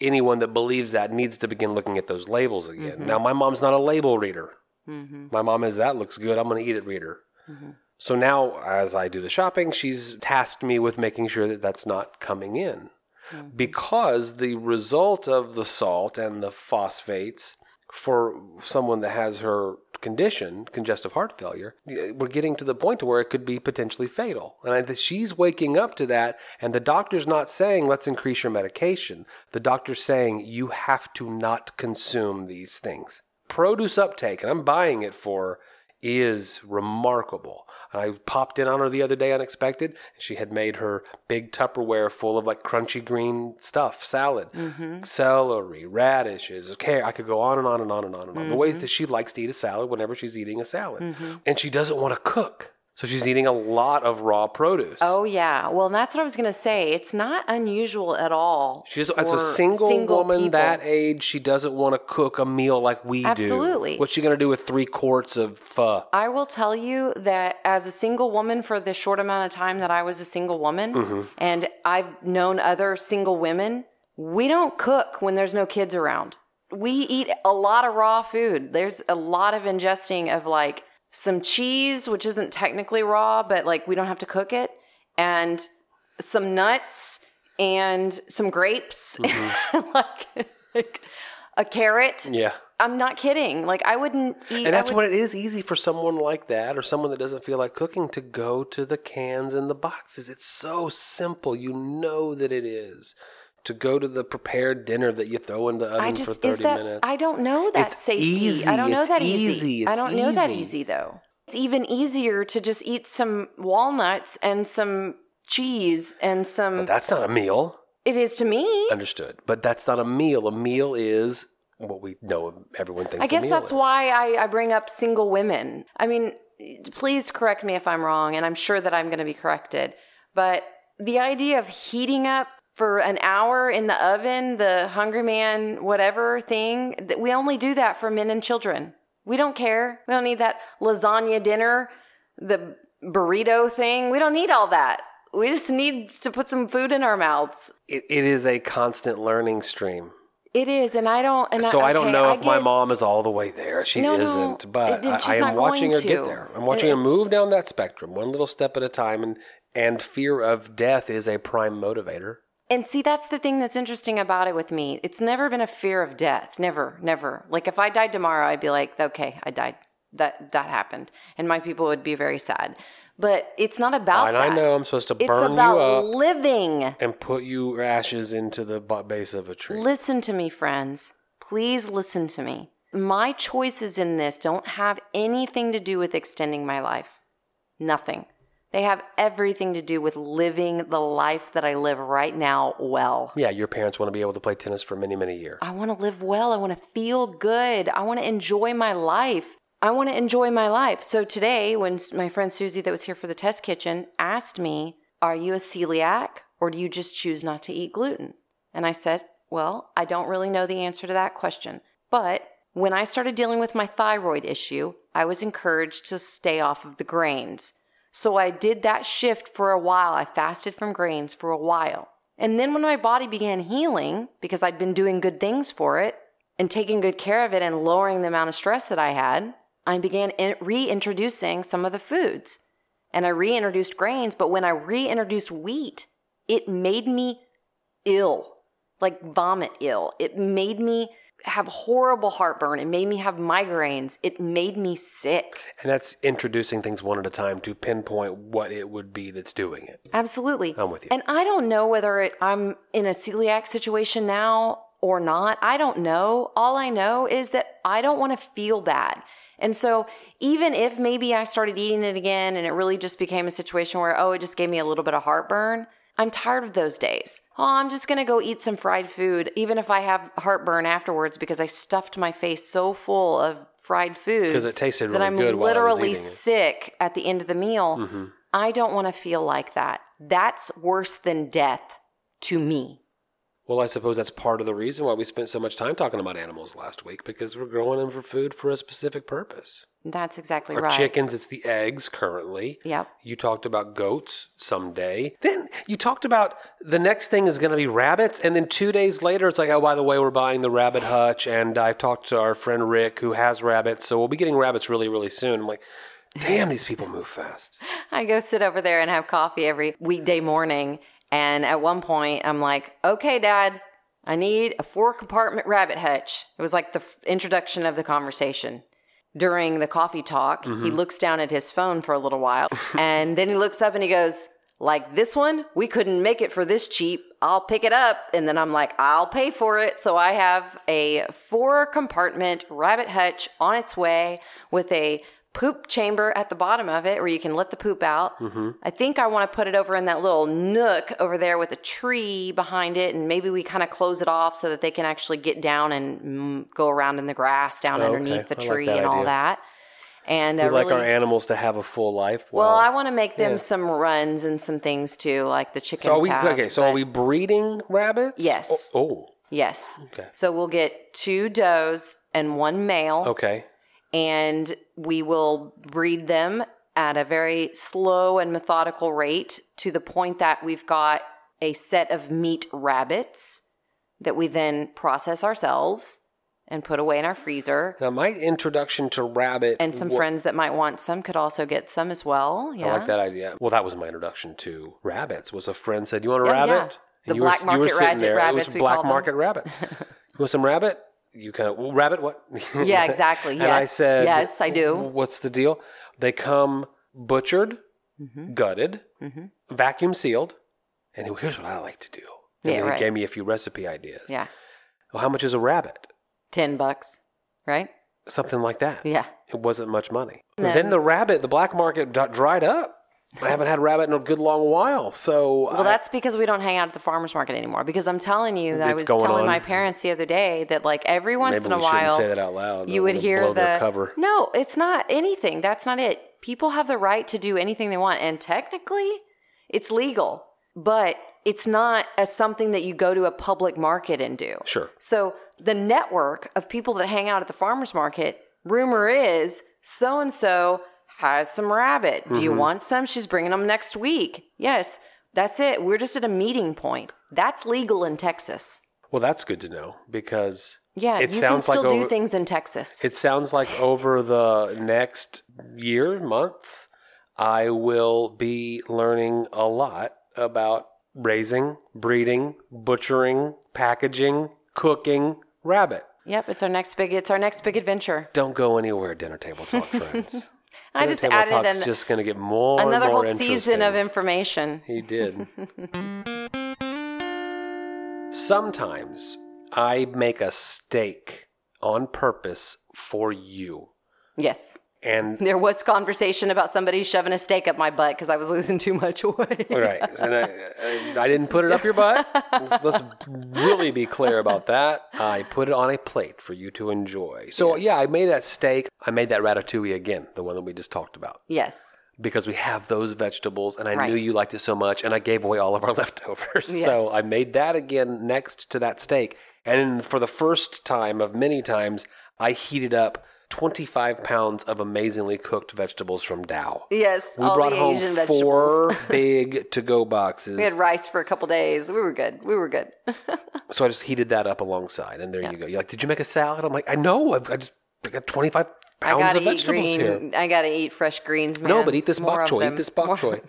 anyone that believes that needs to begin looking at those labels again. Mm-hmm. Now, my mom's not a label reader. Mm-hmm. My mom is that looks good. I'm going to eat it reader. Mm-hmm. So now, as I do the shopping, she's tasked me with making sure that that's not coming in. Mm-hmm. Because the result of the salt and the phosphates for someone that has her condition, congestive heart failure, uh, we're getting to the point to where it could be potentially fatal. And I she's waking up to that, and the doctor's not saying, let's increase your medication. The doctor's saying, you have to not consume these things. Produce uptake, and I'm buying it for is remarkable. I popped in on her the other day unexpected. And she had made her big Tupperware full of like crunchy green stuff, salad, mm-hmm. celery, radishes, okay. I could go on and on and on and on and on. The way mm-hmm. that she likes to eat a salad whenever she's eating a salad. Mm-hmm. And she doesn't want to cook. So she's eating a lot of raw produce. Oh yeah. Well, that's what I was gonna say. It's not unusual at all. She's as a single, woman people. that age, she doesn't want to cook a meal like we Absolutely. do. Absolutely. What's she gonna do with three quarts of pho? I will tell you that as a single woman for the short amount of time that I was a single woman, Mm-hmm. and I've known other single women, we don't cook when there's no kids around. We eat a lot of raw food. There's a lot of ingesting of like some cheese, which isn't technically raw, but like we don't have to cook it, and some nuts and some grapes, mm-hmm. like, like a carrot. Yeah. I'm not kidding. Like I wouldn't eat. And that's when it is easy for someone like that or someone that doesn't feel like cooking to go to the cans and the boxes. It's so simple. You know that it is. To go to the prepared dinner that you throw in the oven I for just 30 is that minutes. I don't know that It's safety. easy. I don't know It's that easy. easy. I don't know that easy. though. It's even easier to just eat some walnuts and some cheese and some. but that's not a meal. it is to me. Understood. But that's not a meal. A meal is what we know everyone thinks I a guess meal that's is. why I, I bring up single women. I mean, please correct me if I'm wrong, and I'm sure that I'm going to be corrected. But the idea of heating up for an hour in the oven, the Hungry Man, whatever thing, we only do that for men and children. We don't care. We don't need that lasagna dinner, the burrito thing. We don't need all that. We just need to put some food in our mouths. It, it is a constant learning stream. It is, and I don't. And So I don't know I if my mom is all the way there. She No, isn't, but it- I, I am watching her going get there. I'm watching her move down that spectrum, one little step at a time, and and fear of death is a prime motivator. And see, that's the thing that's interesting about it with me. It's never been a fear of death. Never, never. Like if I died tomorrow, I'd be like, okay, I died. That that happened, and my people would be very sad. But it's not about and that. I know I'm supposed to it's burn you up living. and put you ashes into the base of a tree. Listen to me, friends. Please listen to me. My choices in this don't have anything to do with extending my life. Nothing. They have everything to do with living the life that I live right now well. yeah, your parents want to be able to play tennis for many, many years. I want to live well. I want to feel good. I want to enjoy my life. I want to enjoy my life. So today, when my friend Susie, that was here for the test kitchen, asked me, Are you a celiac or do you just choose not to eat gluten? And I said, Well, I don't really know the answer to that question. But when I started dealing with my thyroid issue, I was encouraged to stay off of the grains. So I did that shift for a while. I fasted from grains for a while. And then when my body began healing, because I'd been doing good things for it and taking good care of it and lowering the amount of stress that I had, I began in- reintroducing some of the foods. And I reintroduced grains, but when I reintroduced wheat, it made me ill, like vomit ill. It made me have horrible heartburn. It made me have migraines. It made me sick. And that's introducing things one at a time to pinpoint what it would be that's doing it. Absolutely. I'm with you. And I don't know whether it, I'm in a celiac situation now or not. I don't know. All I know is that I don't want to feel bad. And so even if maybe I started eating it again and it really just became a situation where, oh, it just gave me a little bit of heartburn, I'm tired of those days. Oh, I'm just going to go eat some fried food, even if I have heartburn afterwards because I stuffed my face so full of fried food. Because it tasted that really I'm good while I was literally sick at the end of the meal. Mm-hmm. I don't want to feel like that. That's worse than death to me. Well, I suppose that's part of the reason why we spent so much time talking about animals last week because we're growing them for food for a specific purpose. That's exactly right. chickens, it's the eggs currently. Yep. You talked about goats someday. Then you talked about the next thing is going to be rabbits. And then two days later, it's like, oh, by the way, we're buying the rabbit hutch. And I talked to our friend Rick who has rabbits. So we'll be getting rabbits really, really soon. I'm like, damn, these people move fast. I go sit over there and have coffee every weekday morning. And at one point, I'm like, okay, dad, I need a four compartment rabbit hutch. It was like the f- introduction of the conversation. During the coffee talk, he mm-hmm. looks down at his phone for a little while and then he looks up and he goes, like this one, we couldn't make it for this cheap. I'll pick it up. And then I'm like, I'll pay for it. So I have a four compartment rabbit hutch on its way with a poop chamber at the bottom of it where you can let the poop out. Mm-hmm. I think I want to put it over in that little nook over there with a tree behind it, and maybe we kind of close it off so that they can actually get down and mm, go around in the grass down Oh, underneath okay. the like tree that and all that. And We uh, like really, our animals to have a full life. well, Well, I want to make them yeah. some runs and some things too, like the chickens. so are we have, okay? So are we breeding rabbits? Yes. Oh, oh, Yes. Okay. So we'll get two does and one male. okay. And we will breed them at a very slow and methodical rate to the point that we've got a set of meat rabbits that we then process ourselves and put away in our freezer. Now, my introduction to rabbit And some wa- friends that might want some could also get some as well. Yeah. I like that idea. Well, that was my introduction to rabbits. Was a friend said, "You want a Yeah, yeah. rabbit?" The you black were, you were market sitting rabbit- there. rabbits, It was black them. market rabbit. you want some rabbit? You kind of well, rabbit. What? Yeah, exactly. and I Yes. said, Yes, I do. What's the deal? They come butchered, Mm-hmm. gutted, vacuum sealed, and here's what I like to do. And Yeah, he right. gave me a few recipe ideas. Yeah. Well, how much is a rabbit? 10 bucks, right? Something like that. Yeah. It wasn't much money. No. Then the rabbit, the black market d- dried up. I haven't had rabbit in a good long while. So Well, I- that's because we don't hang out at the farmers market anymore. Because I'm telling you, that I was telling on. my parents the other day that like every once maybe in a while say that out loud. you would hear the cover. no, it's not anything. That's not it. People have the right to do anything they want, and technically, it's legal, but it's not as something that you go to a public market and do. Sure. So the network of people that hang out at the farmers market, rumor is so and so has some rabbit. Do Mm-hmm. you want some? She's bringing them next week. Yes, that's it. We're just at a meeting point. That's legal in Texas. Well, that's good to know because Yeah, it you sounds can still like do over, things in Texas. It sounds like over the next year, months, I will be learning a lot about raising, breeding, butchering, packaging, cooking rabbit. Yep, it's our next big. It's our next big adventure. Don't go anywhere, dinner table talk friends. I just added talk's an, just going to get more another and more whole season of information. He did. Sometimes I make a steak on purpose for you. Yes, And there was conversation about somebody shoving a steak up my butt because I was losing too much weight. right, and I, I, didn't put it up your butt. Let's, let's really be clear about that. I put it on a plate for you to enjoy. So yeah, I made that steak. I made that ratatouille again, the one that we just talked about. Yes. because we have those vegetables and I Right. knew you liked it so much and I gave away all of our leftovers. Yes. So I made that again next to that steak. And for the first time of many times, I heated up 25 pounds of amazingly cooked vegetables from Dao. Yes. We brought home Asian four big to go boxes. we had rice for a couple days. We were good. We were good. so I just heated that up alongside. And there you go. You're like, did you make a salad? I'm like, I know. I've, I just I got 25 I pounds of vegetables green. here. I gotta eat fresh greens, man. No, but eat this More bok choy. Eat this bok choy.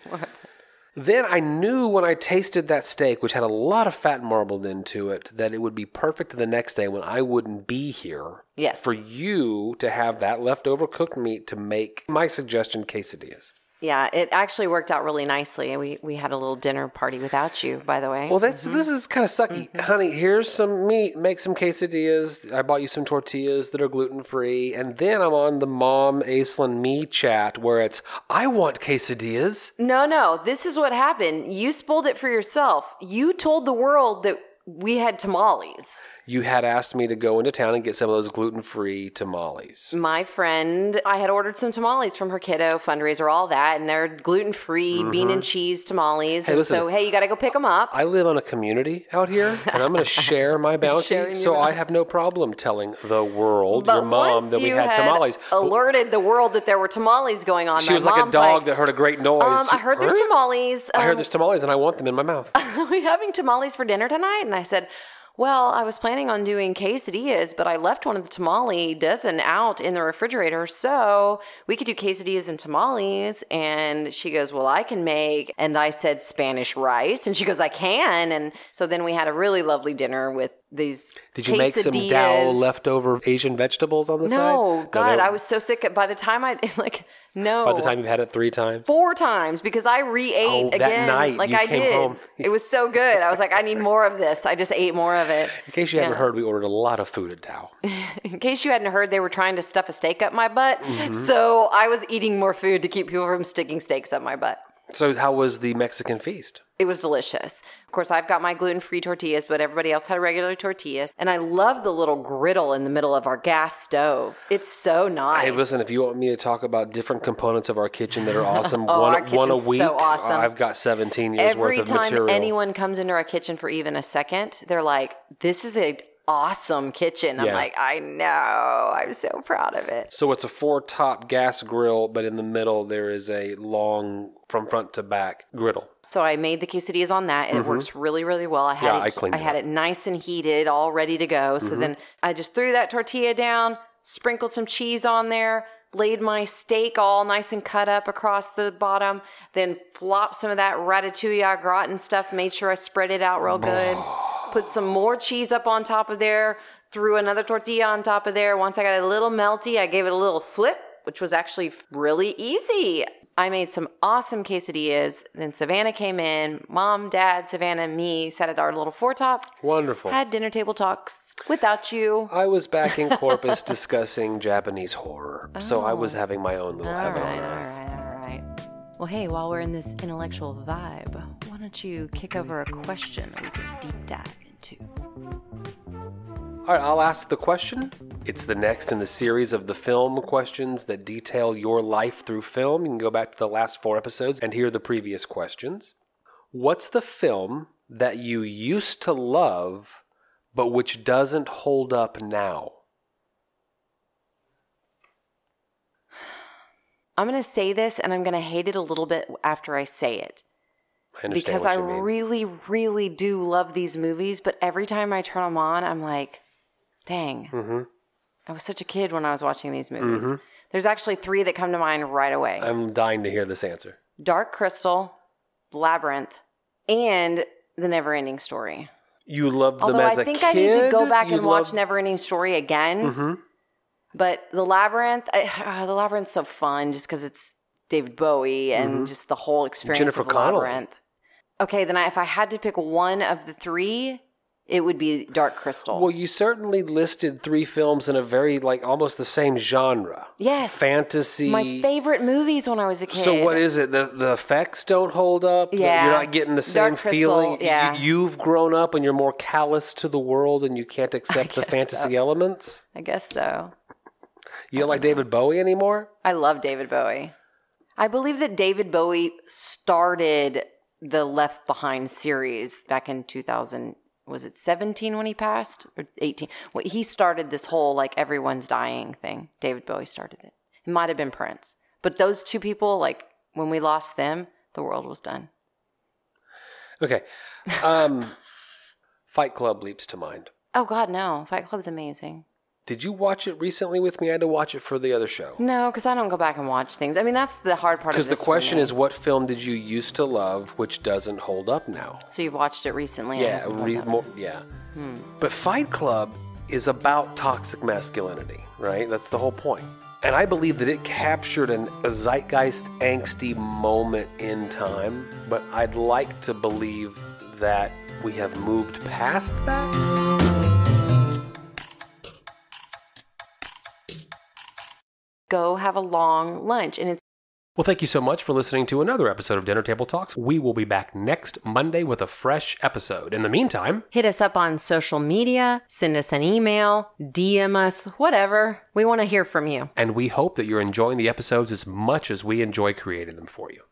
Then I knew when I tasted that steak, which had a lot of fat marbled into it, that it would be perfect the next day when I wouldn't be here. Yes. For you to have that leftover cooked meat to make my suggestion quesadillas. Yeah, it actually worked out really nicely. We we had a little dinner party without you, by the way. Well, that's Mm-hmm. this is kind of sucky, honey. Here's some meat. Make some quesadillas. I bought you some tortillas that are gluten free, and then I'm on the mom Aislinn me chat where it's I want quesadillas. No, no. This is what happened. You spoiled it for yourself. You told the world that we had tamales. You had asked me to go into town and get some of those gluten free tamales. My friend, I had ordered some tamales from her kiddo fundraiser, all that, and they're gluten free, bean and cheese tamales. and listen. so, hey, you got to go pick them up. I live on a community out here, and I'm going to share my bounty. So I have no problem telling the world, but your mom, that we you had, tamales. alerted the world that there were tamales going on. She my was like a dog that heard a great noise. Um, I heard there's "Huh? tamales. I heard Um, there's tamales, and I want them in my mouth. are we having tamales for dinner tonight? And I said, well, I was planning on doing quesadillas, but I left one of the tamale dozen out in the refrigerator. So we could do quesadillas and tamales. And she goes, well, I can make. And I said Spanish rice. And she goes, I can. And so then we had a really lovely dinner with these. Did you make some. Dao leftover Asian vegetables on the side? No, God, I was so sick. By the time I like, no. By the time you've had it three times. four times because I re-ate Oh, that again. night like you I came did. home. It was so good. I was like, I need more of this. I just ate more of it. In case you haven't heard, we ordered a lot of food at Dao. In case you hadn't heard, they were trying to stuff a steak up my butt. Mm-hmm. So I was eating more food to keep people from sticking steaks up my butt. So, how was the Mexican feast? It was delicious. Of course, I've got my gluten free tortillas, but everybody else had regular tortillas. And I love the little griddle in the middle of our gas stove. It's so nice. Hey, listen, if you want me to talk about different components of our kitchen that are awesome, Oh, one, one a week, so awesome. I've got 17 years Every worth of time material. anyone comes into our kitchen for even a second, they're like, this is a awesome kitchen. I'm Yeah. like, I know. I'm so proud of it. so, it's a four top gas grill, but in the middle, there is a long, from front to back griddle. So I made the quesadillas on that, and it works really, really well. I had Mm-hmm. Yeah, it, I cleaned it had. Mm-hmm. it nice and heated, all ready to go. So then I just threw that tortilla down, sprinkled some cheese on there, laid my steak all nice and cut up across the bottom, then flopped some of that ratatouille au gratin stuff, made sure I spread it out real good. Put some more cheese up on top of there, threw another tortilla on top of there. Once I got it a little melty, I gave it a little flip, which was actually really easy. I made some awesome quesadillas. Then Savannah came in. Mom, Dad, Savannah, me sat at our little foretop, Wonderful. had dinner table talks without you. I was back in Corpus discussing Japanese horror, so I was oh. having my own little Oh. All heaven right, on all right, all right. Well, hey, while we're in this intellectual vibe, why don't you kick over a question that we can deep dive into? All right, I'll ask the question. It's the next in the series of the film questions that detail your life through film. You can go back to the last four episodes and hear the previous questions. What's the film that you used to love, but which doesn't hold up now? I'm going to say this and I'm going to hate it a little bit after I say it. I because I mean. really, really do love these movies, but every time I turn them on, I'm like, dang, Mm-hmm. I was such a kid when I was watching these movies. There's actually three that come to mind right away I'm dying to hear this answer. Dark Crystal, Labyrinth, and The Neverending Story. You loved them Although as I a kid. I think I need to go back and watch loved- Neverending Story again. Mhm. But The Labyrinth, I, uh, The Labyrinth's so fun just because it's David Bowie and just the whole experience Mm-hmm. Jennifer of The Connelly. Okay, then I, if I had to pick one of the three, it would be Dark Crystal. Well, you certainly listed three films in a very like almost the same genre. yes, Fantasy. my favorite movies when I was a kid. So what is it? The the effects don't hold up. Yeah. you're not getting the same Dark Crystal, feeling. yeah. You, have grown up and you're more callous to the world, and you can't accept the fantasy so. elements. I guess so. You don't like David Bowie anymore? I love David Bowie. I believe that David Bowie started the Left Behind series back in 2000. Was it 17 when he passed or 18? Well, he started this whole like everyone's dying thing. David Bowie started it. It might have been Prince, but those two people, like when we lost them, the world was done. Okay. Um, Fight Club leaps to mind. Oh God, no! Fight Club's amazing. Did you watch it recently with me? I had to watch it for the other show. No, because I don't go back and watch things. I mean, that's the hard part. Because Because the question is, what film did you used to love, which doesn't hold up now? so you've watched it recently. Yeah, re- more, yeah. Hmm. But Fight Club is about toxic masculinity, right? That's the whole point. And I believe that it captured an, a zeitgeist angsty moment in time, but I'd like to believe that we have moved past that. Go have a long lunch, and it's Well, thank you so much for listening to another episode of Dinner Table Talks. We will be back next Monday with a fresh episode. In the meantime, Hit us up on social media, send us an email, DM us, whatever. We want to hear from you. and we hope that you're enjoying the episodes as much as we enjoy creating them for you.